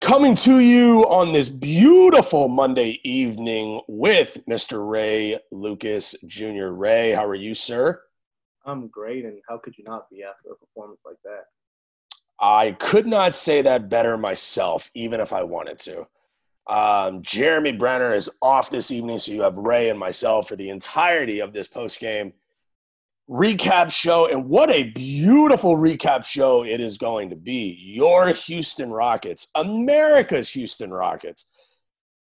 coming to you on this beautiful Monday evening with Mr. Ray Lucas Jr. Ray, how are you, sir? I'm great, and how could you not be after a performance like that? I could not say that better myself, even if I wanted to. Um, Jeremy Brenner is off this evening, so you have Ray and myself for the entirety of this post game recap show. And what a beautiful recap show it is going to be. Your Houston Rockets, America's Houston Rockets,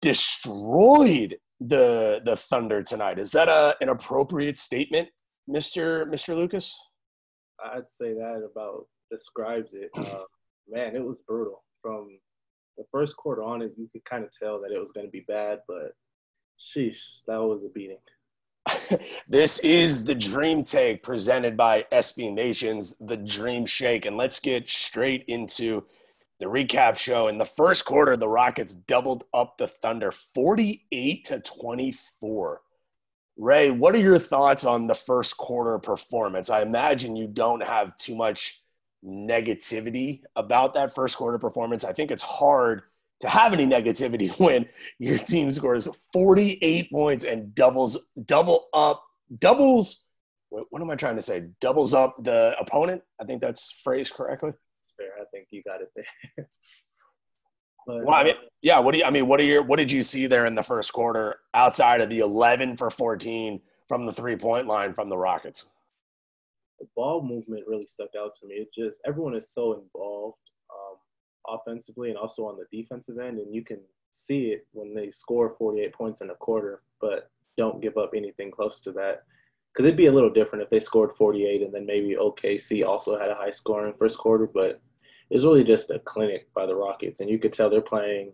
destroyed the the Thunder tonight. Is that a, an appropriate statement, Mister Mister Lucas? I'd say that about describes it. Uh, man, it was brutal from the first quarter on. It you could kind of tell that it was going to be bad, but sheesh, that was a beating. this is the Dream Take presented by SB Nations, the Dream Shake. And let's get straight into the recap show. In the first quarter, the Rockets doubled up the Thunder 48 to 24. Ray, what are your thoughts on the first quarter performance? I imagine you don't have too much negativity about that first quarter performance. I think it's hard to have any negativity when your team scores 48 points and doubles double up doubles what am I trying to say? Doubles up the opponent. I think that's phrased correctly. Fair. I think you got it there. but, well, I mean, uh, yeah. What do you? I mean, what are your? What did you see there in the first quarter outside of the 11 for 14 from the three point line from the Rockets? The ball movement really stuck out to me. It just everyone is so involved offensively and also on the defensive end, and you can see it when they score 48 points in a quarter, but don't give up anything close to that. Because it'd be a little different if they scored 48 and then maybe OKC also had a high score in first quarter, but it's really just a clinic by the Rockets, and you could tell they're playing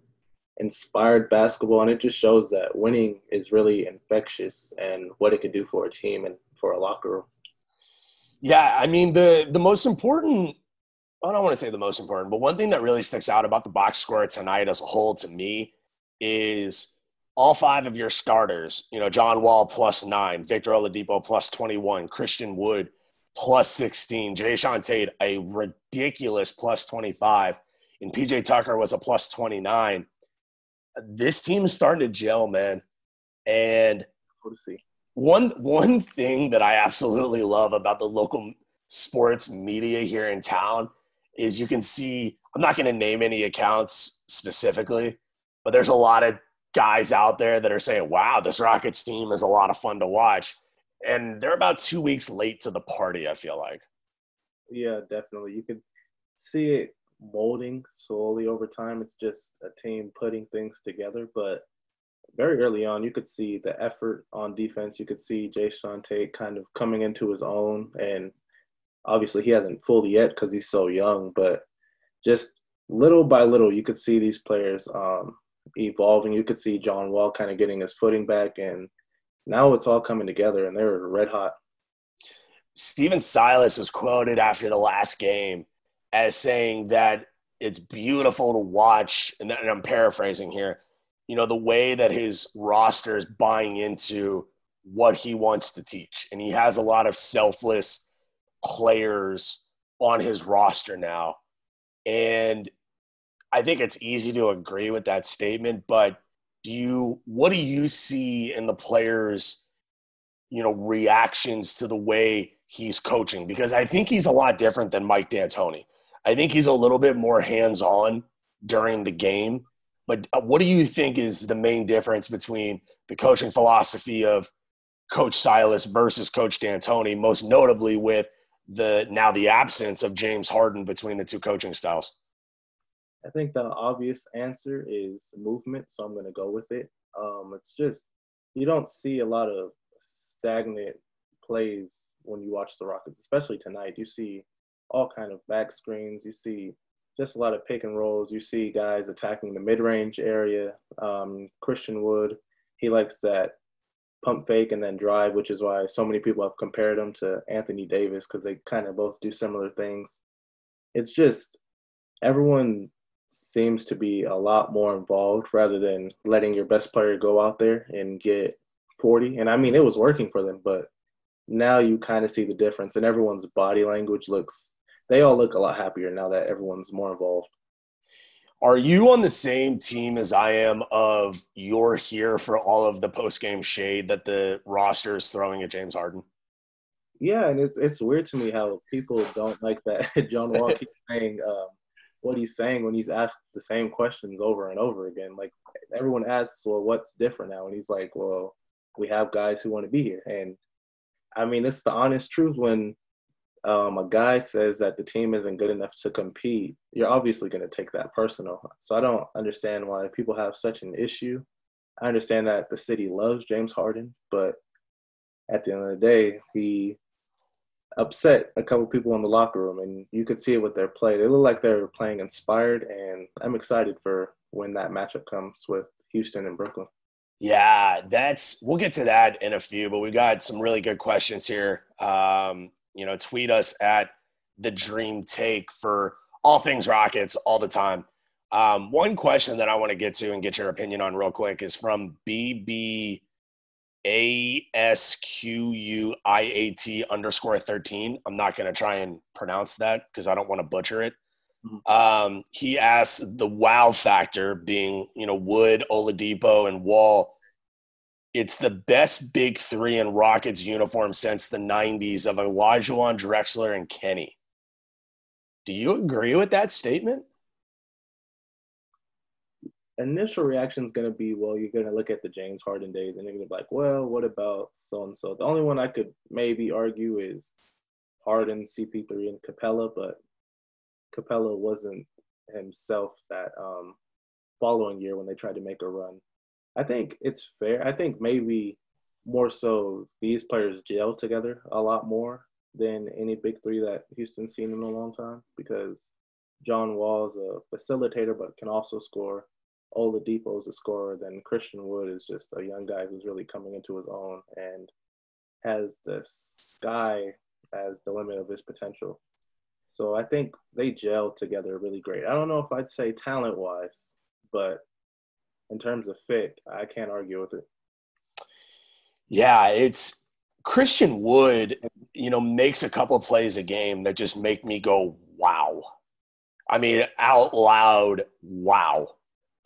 inspired basketball, and it just shows that winning is really infectious and what it can do for a team and for a locker room. Yeah, I mean the the most important I don't want to say the most important, but one thing that really sticks out about the box score tonight as a whole to me is all five of your starters, you know, John Wall plus nine, Victor Oladipo plus 21, Christian Wood plus 16, Jae'Sean Tate a ridiculous plus 25, and PJ Tucker was a plus 29. This team is starting to gel, man. And one one thing that I absolutely love about the local sports media here in town is you can see i'm not going to name any accounts specifically but there's a lot of guys out there that are saying wow this rockets team is a lot of fun to watch. And they're about two weeks late to the party i feel like. Yeah definitely. You can see it molding slowly over time. It's just a team putting things together but very early on, you could see the effort on defense. You could see Jae'Sean Tate kind of coming into his own and obviously he hasn't fully yet because he's so young, but just little by little, you could see these players um, evolving. You could see John Wall kind of getting his footing back, and now it's all coming together, and they're red hot. Stephen Silas was quoted after the last game as saying that it's beautiful to watch, and I'm paraphrasing here, you know, the way that his roster is buying into what he wants to teach. And he has a lot of selfless players on his roster now. And I think it's easy to agree with that statement, but do you what do you see in the players, you know, reactions to the way he's coaching? Because I think he's a lot different than Mike D'Antoni. I think he's a little bit more hands-on during the game, But uh, what do you think is the main difference between the coaching philosophy of Coach Silas versus Coach D'Antoni, most notably with the now the absence of James Harden between the two coaching styles? I think the obvious answer is movement, so I'm going to go with it. Um, it's just you don't see a lot of stagnant plays when you watch the Rockets, especially tonight. You see all kind of back screens. You see just a lot of pick and rolls. You see guys attacking the mid-range area. Um, Christian Wood, he likes that pump fake and then drive, which is why so many people have compared him to Anthony Davis because they kind of both do similar things. It's just everyone seems to be a lot more involved rather than letting your best player go out there and get 40. And I mean, it was working for them, but now you kind of see the difference, and everyone's body language looks, they all look a lot happier now that everyone's more involved. Are you on the same team as I am of you're here for all of the post game shade that the roster is throwing at James Harden? Yeah, and it's it's weird to me how people don't like that. John Wall keeps saying um, what he's saying when he's asked the same questions over and over again. Like everyone asks, well, what's different now? And he's like, well, we have guys who want to be here. And I mean, it's the honest truth when um, a guy says that the team isn't good enough to compete, you're obviously going to take that personal. So I don't understand why people have such an issue. I understand that the city loves James Harden, but at the end of the day, he upset a couple people in the locker room, and you could see it with their play. They look like they're playing inspired, and I'm excited for when that matchup comes with Houston and Brooklyn. Yeah, that's we'll get to that in a few, but we got some really good questions here. Um, you know, tweet us at the Dream Take for all things Rockets all the time. Um, one question that I want to get to and get your opinion on real quick is from BB A S Q U I A T underscore 13. I'm not going to try and pronounce that because I don't want to butcher it. Mm-hmm. Um, he asks the wow factor being, you know, Wood, Oladipo, and Wall. It's the best big three in Rockets uniform since the 90s of Olajuwon, Drexler, and Kenny. Do you agree with that statement? Initial reaction is going to be, well, you're going to look at the James Harden days and you're going to be like, well, what about so and so? The only one I could maybe argue is Harden, CP3, and Capela, but Capela wasn't himself that um, following year when they tried to make a run. I think it's fair. I think maybe more so these players gel together a lot more than any big three that Houston's seen in a long time because John Wall's a facilitator but can also score. Oladipo is a scorer. Then Christian Wood is just a young guy who's really coming into his own and has the sky as the limit of his potential. So I think they gel together really great. I don't know if I'd say talent wise, but in terms of fit, I can't argue with it. Yeah, it's Christian Wood, you know, makes a couple plays a game that just make me go, wow. I mean, out loud, wow,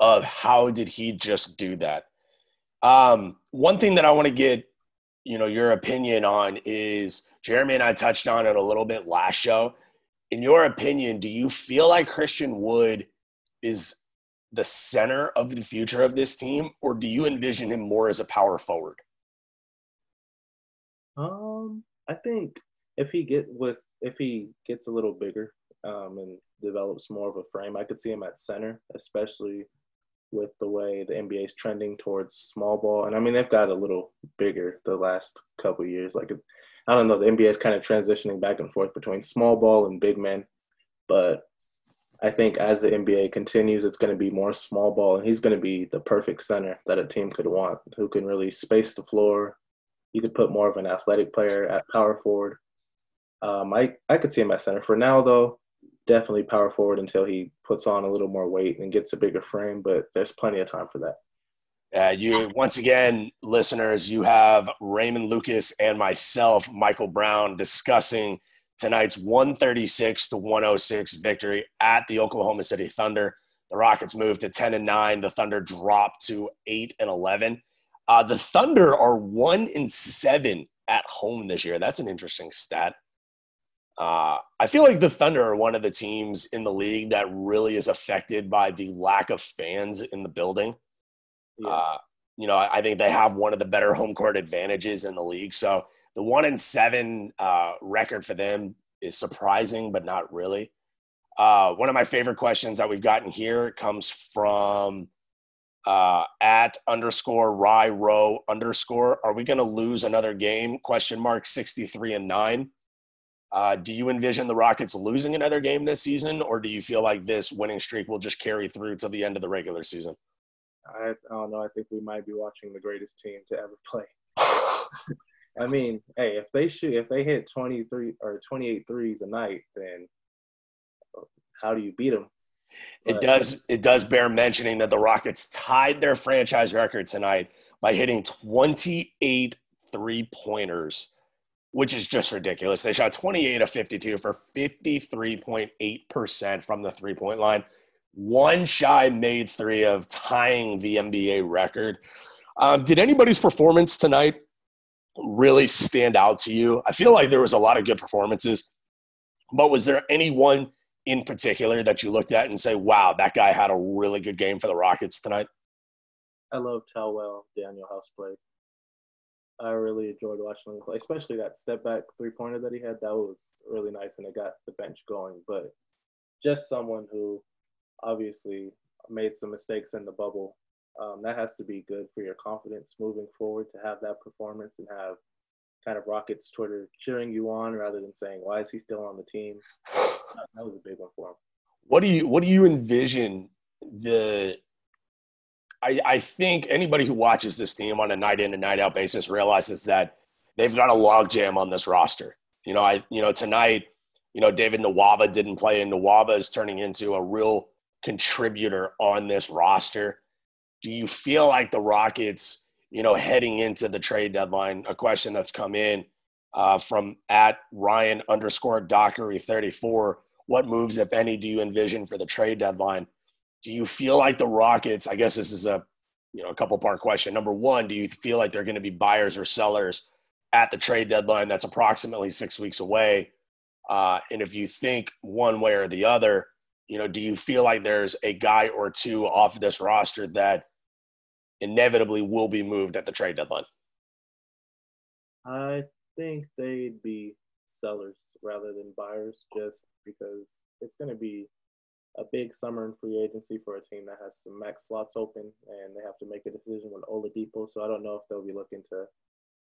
of how did he just do that? Um, one thing that I want to get, you know, your opinion on is Jeremy and I touched on it a little bit last show in your opinion, do you feel like Christian Wood is the center of the future of this team, or do you envision him more as a power forward? Um, I think if he get with if he gets a little bigger um, and develops more of a frame, I could see him at center, especially with the way the NBA is trending towards small ball. And I mean, they've got a little bigger the last couple years. Like I don't know, the NBA is kind of transitioning back and forth between small ball and big men. But I think as the NBA continues, it's going to be more small ball, and he's going to be the perfect center that a team could want, who can really space the floor. You could put more of an athletic player at power forward. Um, I, I could see him at center. For now, though, definitely power forward until he puts on a little more weight and gets a bigger frame, but there's plenty of time for that. Uh, you once again, listeners, you have Raymond Lucas and myself, Michael Brown, discussing tonight's 136 to 106 victory at the Oklahoma City Thunder. The Rockets moved to 10 and 9. The Thunder dropped to 8 and 11. Uh, the Thunder are 1 and 7 at home this year. That's an interesting stat. Uh, I feel like the Thunder are one of the teams in the league that really is affected by the lack of fans in the building. Yeah. Uh, you know, I think they have one of the better home court advantages in the league. So the one and seven uh, record for them is surprising, but not really. Uh, one of my favorite questions that we've gotten here comes from uh, at underscore rye row underscore. Are we going to lose another game? Question mark sixty three and nine. Uh, do you envision the Rockets losing another game this season, or do you feel like this winning streak will just carry through to the end of the regular season? I, I don't know. I think we might be watching the greatest team to ever play. I mean, hey, if they shoot, if they hit 23 or 28 threes a night, then how do you beat them? But, it does. It does bear mentioning that the Rockets tied their franchise record tonight by hitting 28 three pointers which is just ridiculous. They shot 28 of 52 for 53.8% from the three point line. One shy made three of tying the NBA record. Um, did anybody's performance tonight really stand out to you? I feel like there was a lot of good performances, but was there anyone in particular that you looked at and say, wow, that guy had a really good game for the Rockets tonight? I loved how well Danuel House played. I really enjoyed watching him play, especially that step back three pointer that he had. That was really nice, and it got the bench going. But just someone who obviously made some mistakes in the bubble. Um, that has to be good for your confidence moving forward to have that performance and have kind of Rockets Twitter cheering you on rather than saying, "Why is he still on the team?" That was a big one for him. What do you What do you envision the I, I think anybody who watches this team on a night in and night out basis realizes that they've got a logjam on this roster. You know, I you know tonight, you know David Nwaba didn't play, and Nwaba is turning into a real contributor on this roster. Do you feel like the Rockets, you know, heading into the trade deadline? A question that's come in uh, from at Ryan underscore Dockery thirty four. What moves, if any, do you envision for the trade deadline? do you feel like the Rockets? I guess this is a you know a couple part question. Number one, do you feel like they're going to be buyers or sellers at the trade deadline? That's approximately six weeks away. Uh, and if you think one way or the other, you know, do you feel like there's a guy or two off of this roster that inevitably will be moved at the trade deadline? I think they'd be sellers rather than buyers, just because it's going to be a big summer in free agency for a team that has some max slots open and they have to make a decision with Oladipo. So I don't know if they'll be looking to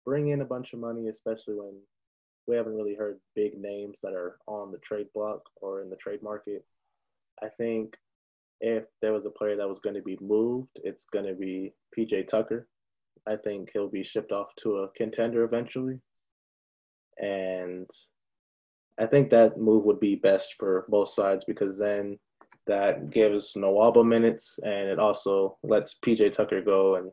bring in a bunch of money, especially when we haven't really heard big names that are on the trade block or in the trade market. I think if there was a player that was going to be moved, it's going to be PJ Tucker. I think he'll be shipped off to a contender eventually. And I think that move would be best for both sides because then that gives Nwaba minutes and it also lets PJ Tucker go and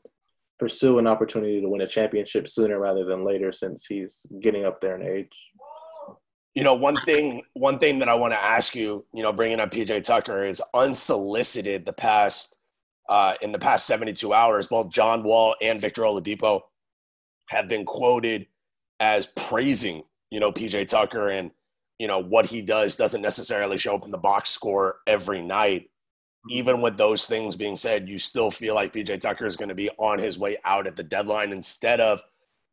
pursue an opportunity to win a championship sooner rather than later since he's getting up there in age. You know, one thing one thing that I want to ask you, you know, bringing up PJ Tucker is unsolicited the past uh, in the past 72 hours, both John Wall and Victor Oladipo have been quoted as praising, you know, PJ Tucker and you know what he does doesn't necessarily show up in the box score every night mm-hmm. even with those things being said you still feel like pj tucker is going to be on his way out at the deadline instead of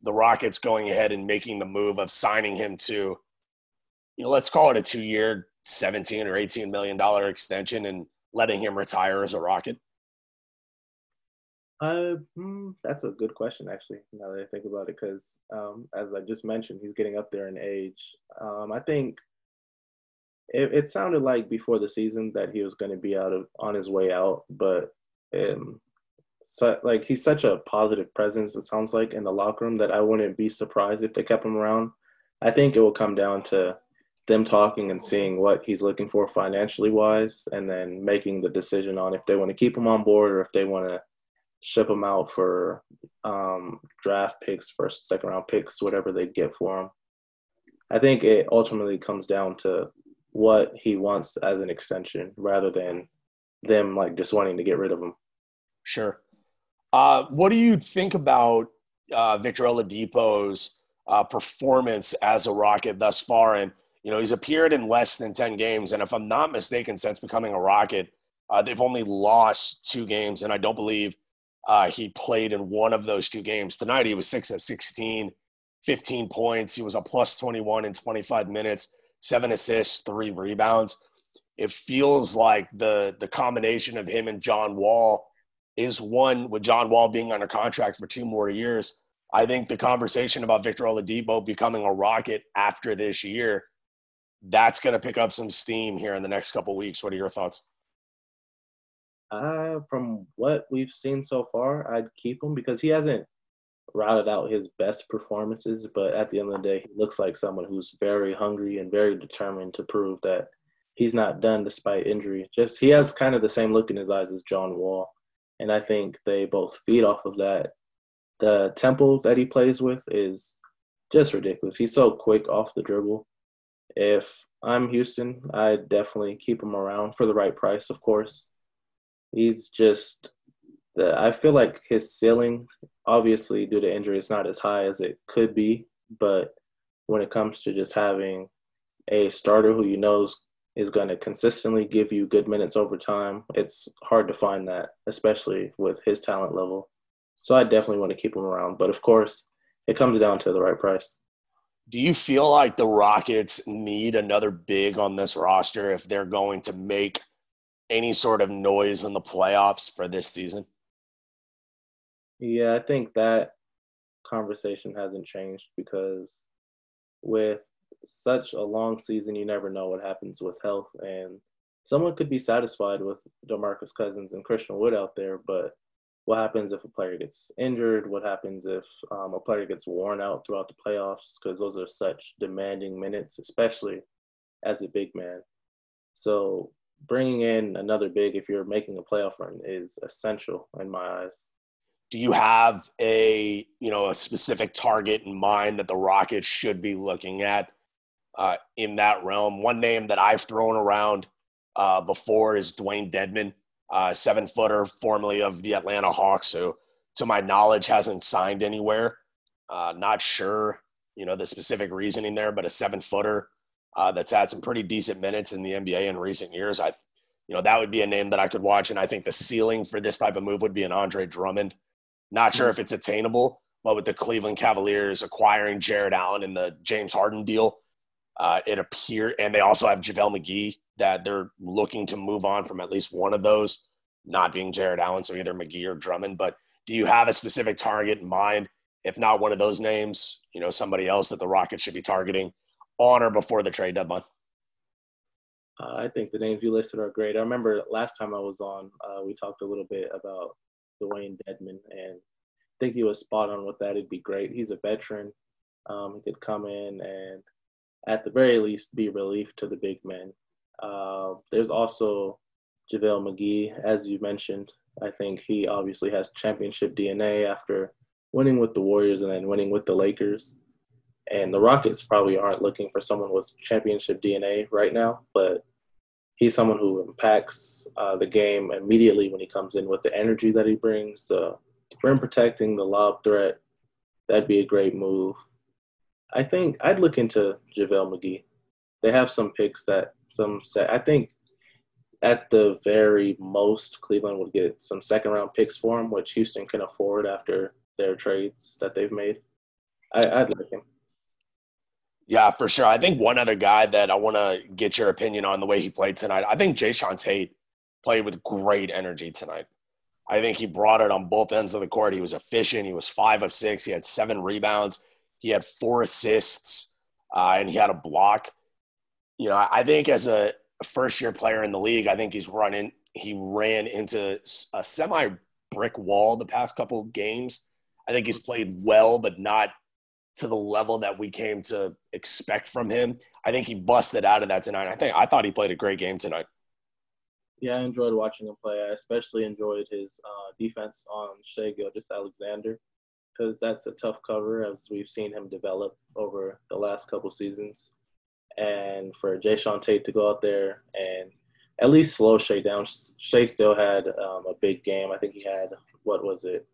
the rockets going ahead and making the move of signing him to you know let's call it a two year 17 or 18 million dollar extension and letting him retire as a rocket uh, hmm, that's a good question, actually. Now that I think about it, because um, as I just mentioned, he's getting up there in age. Um, I think it, it, sounded like before the season that he was going to be out of on his way out, but um, so, like he's such a positive presence. It sounds like in the locker room that I wouldn't be surprised if they kept him around. I think it will come down to them talking and seeing what he's looking for financially wise, and then making the decision on if they want to keep him on board or if they want to ship him out for um, draft picks, first, second round picks, whatever they get for him. I think it ultimately comes down to what he wants as an extension rather than them like just wanting to get rid of him. Sure. Uh, what do you think about uh, Victor Oladipo's uh, performance as a Rocket thus far? And You know, he's appeared in less than 10 games. And if I'm not mistaken, since becoming a Rocket, uh, they've only lost two games. And I don't believe uh, he played in one of those two games. Tonight, he was 6 of 16, 15 points. He was a plus 21 in 25 minutes, seven assists, three rebounds. It feels like the, the combination of him and John Wall is one, with John Wall being under contract for two more years. I think the conversation about Victor Oladipo becoming a Rocket after this year that's going to pick up some steam here in the next couple weeks. What are your thoughts? Uh, from what we've seen so far, I'd keep him because he hasn't routed out his best performances, but at the end of the day, he looks like someone who's very hungry and very determined to prove that he's not done despite injury. Just he has kind of the same look in his eyes as John Wall, and I think they both feed off of that. The tempo that he plays with is just ridiculous. He's so quick off the dribble if I'm Houston, I definitely keep him around for the right price, of course. He's just the I feel like his ceiling, obviously due to injury, is not as high as it could be. But when it comes to just having a starter who you know is going to consistently give you good minutes over time, it's hard to find that, especially with his talent level. So I definitely want to keep him around. But of course, it comes down to the right price. Do you feel like the Rockets need another big on this roster if they're going to make any sort of noise in the playoffs for this season? Yeah, I think that conversation hasn't changed because with such a long season, you never know what happens with health. And someone could be satisfied with DeMarcus Cousins and Christian Wood out there, but what happens if a player gets injured? What happens if um, a player gets worn out throughout the playoffs? Because those are such demanding minutes, especially as a big man. So bringing in another big, if you're making a playoff run, is essential in my eyes. Do you have a you know a specific target in mind that the Rockets should be looking at uh, in that realm? One name that I've thrown around uh, before is Dewayne Dedmon uh, seven footer, formerly of the Atlanta Hawks, who, to my knowledge, hasn't signed anywhere. Uh, not sure, you know, the specific reasoning there, but a seven footer uh, that's had some pretty decent minutes in the NBA in recent years. I, you know, that would be a name that I could watch, and I think the ceiling for this type of move would be an Andre Drummond. Not sure if it's attainable, but with the Cleveland Cavaliers acquiring Jarrett Allen in the James Harden deal, uh, it appeared, and they also have JaVale McGee that they're looking to move on from at least one of those, not being Jarrett Allen, so either McGee or Drummond. But do you have a specific target in mind? If not one of those names, you know, somebody else that the Rockets should be targeting on or before the trade deadline? Uh, I think the names you listed are great. I remember last time I was on, uh, we talked a little bit about Dewayne Dedmon, and I think he was spot on with that. It'd be great. He's a veteran. Um, he could come in and, at the very least, be relief to the big men. Uh, there's also JaVale McGee, as you mentioned. I think he obviously has championship DNA after winning with the Warriors and then winning with the Lakers. And the Rockets probably aren't looking for someone with championship DNA right now, but he's someone who impacts uh, the game immediately when he comes in with the energy that he brings, the rim protecting, the lob threat. That'd be a great move. I think I'd look into JaVale McGee. They have some picks that some set. I think at the very most, Cleveland would get some second round picks for him, which Houston can afford after their trades that they've made. I, would like him. Yeah, for sure. I think one other guy that I want to get your opinion on the way he played tonight. I think Jae'Sean Tate played with great energy tonight. I think he brought it on both ends of the court. He was efficient. He was five of six. He had seven rebounds. He had four assists, uh, and he had a block you know, I think as a first year player in the league, I think he's running, he ran into a semi brick wall the past couple games. I think he's played well, but not to the level that we came to expect from him. I think he busted out of that tonight. I think I thought he played a great game tonight. Yeah, I enjoyed watching him play. I especially enjoyed his uh, defense on Shai Gilgeous-Alexander because that's a tough cover as we've seen him develop over the last couple seasons and for Jae'Sean Tate to go out there and at least slow Shai down. Shai still had um, a big game. I think he had what was it,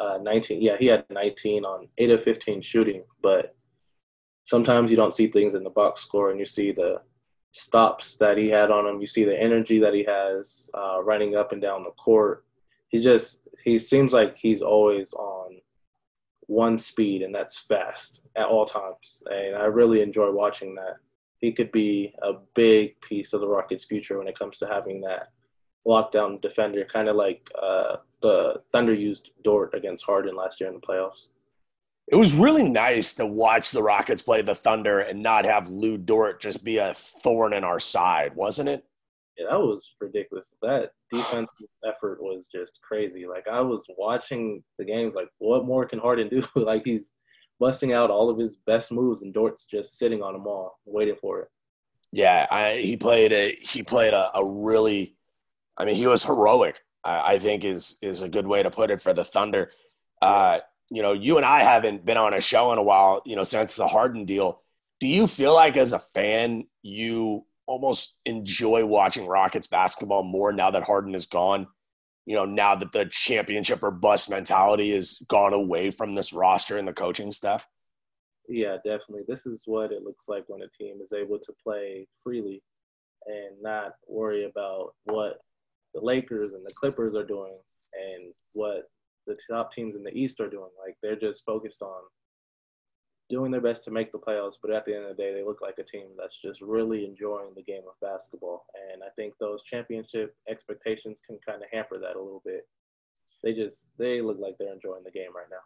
uh, 19? Yeah, he had 19 on eight of 15 shooting, but sometimes you don't see things in the box score and you see the stops that he had on him. You see the energy that he has uh, running up and down the court. He just he seems like he's always on one speed, and that's fast at all times. And I really enjoy watching that. He could be a big piece of the Rockets' future when it comes to having that lockdown defender, kind of like uh, the Thunder used Dort against Harden last year in the playoffs. It was really nice to watch the Rockets play the Thunder and not have Lu Dort just be a thorn in our side, wasn't it? That was ridiculous. That defensive effort was just crazy. Like I was watching the games, like what more can Harden do? like he's busting out all of his best moves, and Dort's just sitting on them all, waiting for it. Yeah, I, he played a he played a, a really, I mean, he was heroic. I, I, think is is a good way to put it for the Thunder. Uh, you know, you and I haven't been on a show in a while, you know, since the Harden deal. Do you feel like as a fan, you almost enjoy watching Rockets basketball more now that Harden is gone? You know, now that the championship or bust mentality has gone away from this roster and the coaching staff? Yeah, definitely. This is what it looks like when a team is able to play freely and not worry about what the Lakers and the Clippers are doing and what the top teams in the East are doing. Like they're just focused on doing their best to make the playoffs, but at the end of the day, they look like a team that's just really enjoying the game of basketball. And I think those championship expectations can kind of hamper that a little bit. They just they look like they're enjoying the game right now.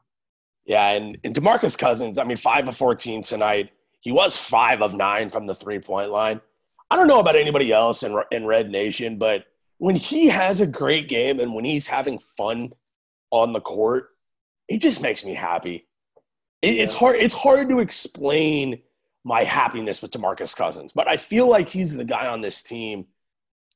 Yeah, and, and Demarcus Cousins, I mean, five of fourteen tonight. He was five of nine from the three point line. I don't know about anybody else in in Red Nation, but when he has a great game and when he's having fun on the court, it just makes me happy. It, it's hard. It's hard to explain my happiness with Demarcus Cousins, but I feel like he's the guy on this team.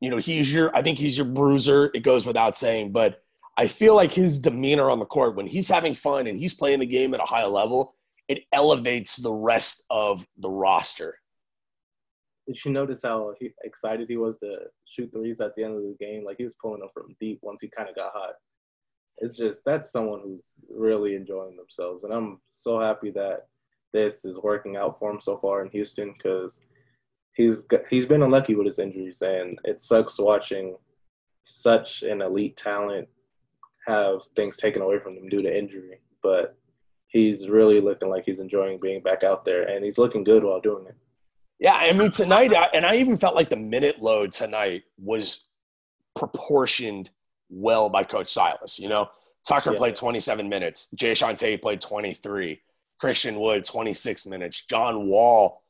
You know, he's your. I think he's your bruiser. It goes without saying, but I feel like his demeanor on the court when he's having fun and he's playing the game at a high level, it elevates the rest of the roster. Did you notice how he, excited he was to shoot threes at the end of the game? Like he was pulling them from deep once he kind of got hot it's just that's someone who's really enjoying themselves, and I'm so happy that this is working out for him so far in Houston because he's he's been unlucky with his injuries, and it sucks watching such an elite talent have things taken away from them due to injury. But he's really looking like he's enjoying being back out there, and he's looking good while doing it. Yeah, I mean tonight, and I even felt like the minute load tonight was proportioned well by Coach Silas. You know, Tucker yeah. played 27 minutes. Jae'Sean Tate played 23. Christian Wood 26 minutes. John Wall.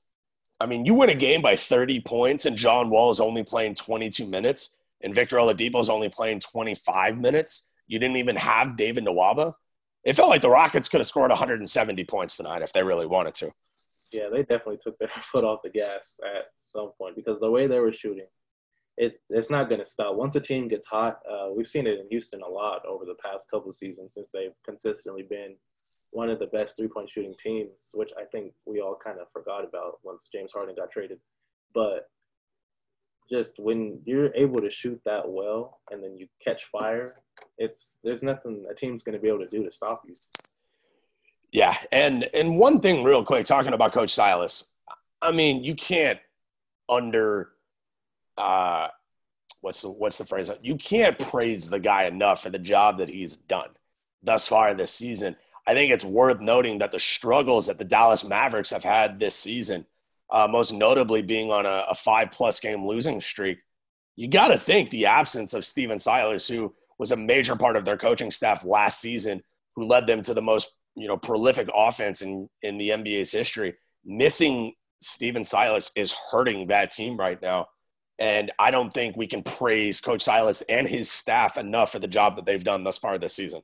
I mean, you win a game by 30 points, and John Wall is only playing 22 minutes, and Victor Oladipo is only playing 25 minutes. You didn't even have David Nwaba. It felt like the Rockets could have scored 170 points tonight if they really wanted to. Yeah, they definitely took their foot off the gas at some point because the way they were shooting, it, it's not going to stop. Once a team gets hot, uh, we've seen it in Houston a lot over the past couple of seasons since they've consistently been one of the best three point shooting teams, which I think we all kind of forgot about once James Harden got traded. But just when you're able to shoot that well and then you catch fire, it's there's nothing a team's going to be able to do to stop you. Yeah, and and one thing real quick talking about Coach Silas, I mean you can't under uh, what's the what's the phrase? You can't praise the guy enough for the job that he's done thus far this season. I think it's worth noting that the struggles that the Dallas Mavericks have had this season, uh, most notably being on a, a five plus game losing streak, you got to think the absence of Stephen Silas, who was a major part of their coaching staff last season, who led them to the most you know prolific offense in in the NBA's history. Missing Stephen Silas is hurting that team right now. And I don't think we can praise Coach Silas and his staff enough for the job that they've done thus far this season.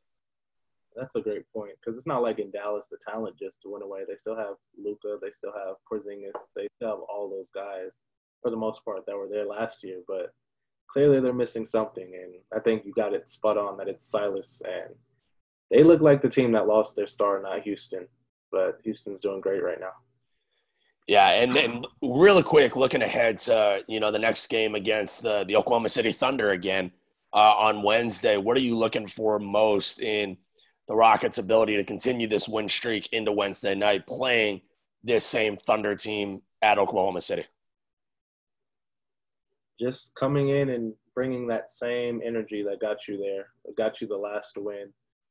That's a great point because it's not like in Dallas the talent just went away. They still have Luka, they still have Porzingis, they still have all those guys for the most part that were there last year. But clearly they're missing something, and I think you got it spot on that it's Silas and they look like the team that lost their star, not Houston. But Houston's doing great right now. Yeah, and then really quick, looking ahead to you know the next game against the the Oklahoma City Thunder again uh, on Wednesday. What are you looking for most in the Rockets' ability to continue this win streak into Wednesday night, playing this same Thunder team at Oklahoma City? Just coming in and bringing that same energy that got you there, that got you the last win.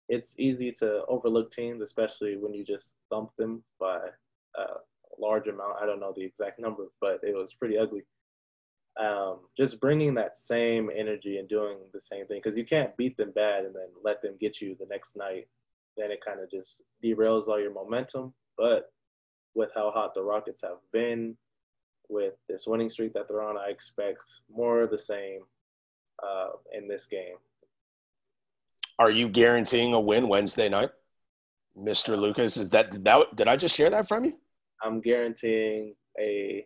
It's easy to overlook teams, especially when you just thump them by a large amount. I don't know the exact number, but it was pretty ugly. Um, just bringing that same energy and doing the same thing because you can't beat them bad and then let them get you the next night. Then it kind of just derails all your momentum. But with how hot the Rockets have been, with this winning streak that they're on, I expect more of the same uh, in this game. Are you guaranteeing a win Wednesday night, Mr. Lucas? Is that that did I just hear that from you? I'm guaranteeing a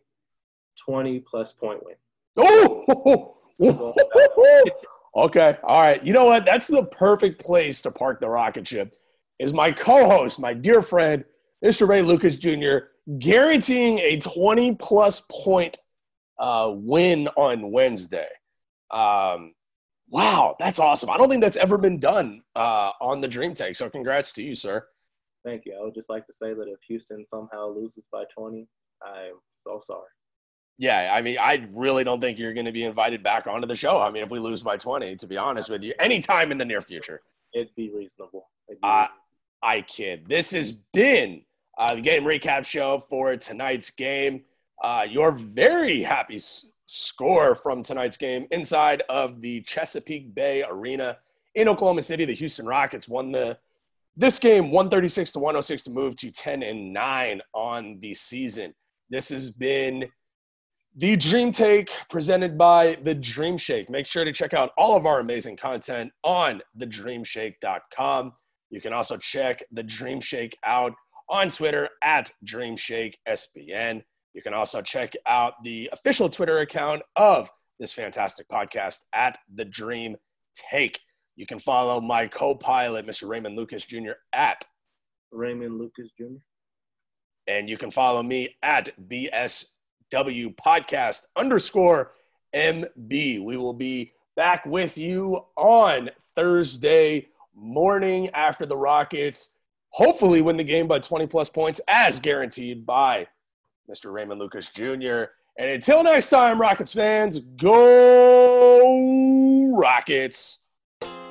20 plus point win. Oh, okay. All right. You know what? That's the perfect place to park the rocket ship. Is my co-host, my dear friend, Mr. Ray Lucas Jr., guaranteeing a 20 plus point uh, win on Wednesday. Um, wow, that's awesome. I don't think that's ever been done uh, on the Dream Take. So congrats to you, sir. Thank you. I would just like to say that if Houston somehow loses by 20, I'm so sorry. Yeah, I mean, I really don't think you're going to be invited back onto the show. I mean, if we lose by 20, to be honest with you, anytime in the near future. It'd be reasonable. It'd be uh, reasonable. I kid. This has been uh, the game recap show for tonight's game. Uh, your very happy s- score from tonight's game inside of the Chesapeake Bay Arena in Oklahoma City. The Houston Rockets won the this game 136 to 106 to move to 10 and 9 on the season. This has been the Dream Take presented by the Dream Shake. Make sure to check out all of our amazing content on thedreamshake.com. You can also check the Dream Shake out on Twitter at DreamShakeSBN. You can also check out the official Twitter account of this fantastic podcast at the Dream Take. You can follow my co-pilot, Mr. Raymond Lucas Jr. at Raymond Lucas Jr. And you can follow me at BSW Podcast underscore MB. We will be back with you on Thursday morning after the Rockets hopefully win the game by 20 plus points as guaranteed by Mr. Raymond Lucas Jr. And until next time, Rockets fans, go Rockets.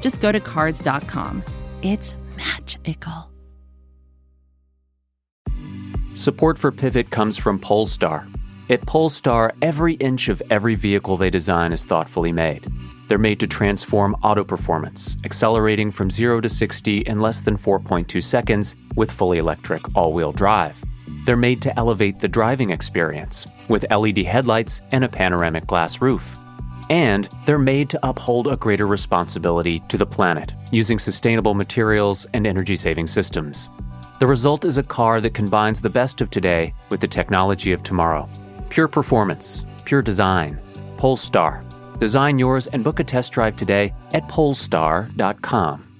just go to Cars.com. It's magical. Support for Pivot comes from Polestar. At Polestar, every inch of every vehicle they design is thoughtfully made. They're made to transform auto performance, accelerating from 0 to 60 in less than 4.2 seconds with fully electric all wheel drive. They're made to elevate the driving experience with LED headlights and a panoramic glass roof. And they're made to uphold a greater responsibility to the planet using sustainable materials and energy saving systems. The result is a car that combines the best of today with the technology of tomorrow. Pure performance, pure design. Polestar. Design yours and book a test drive today at polestar.com.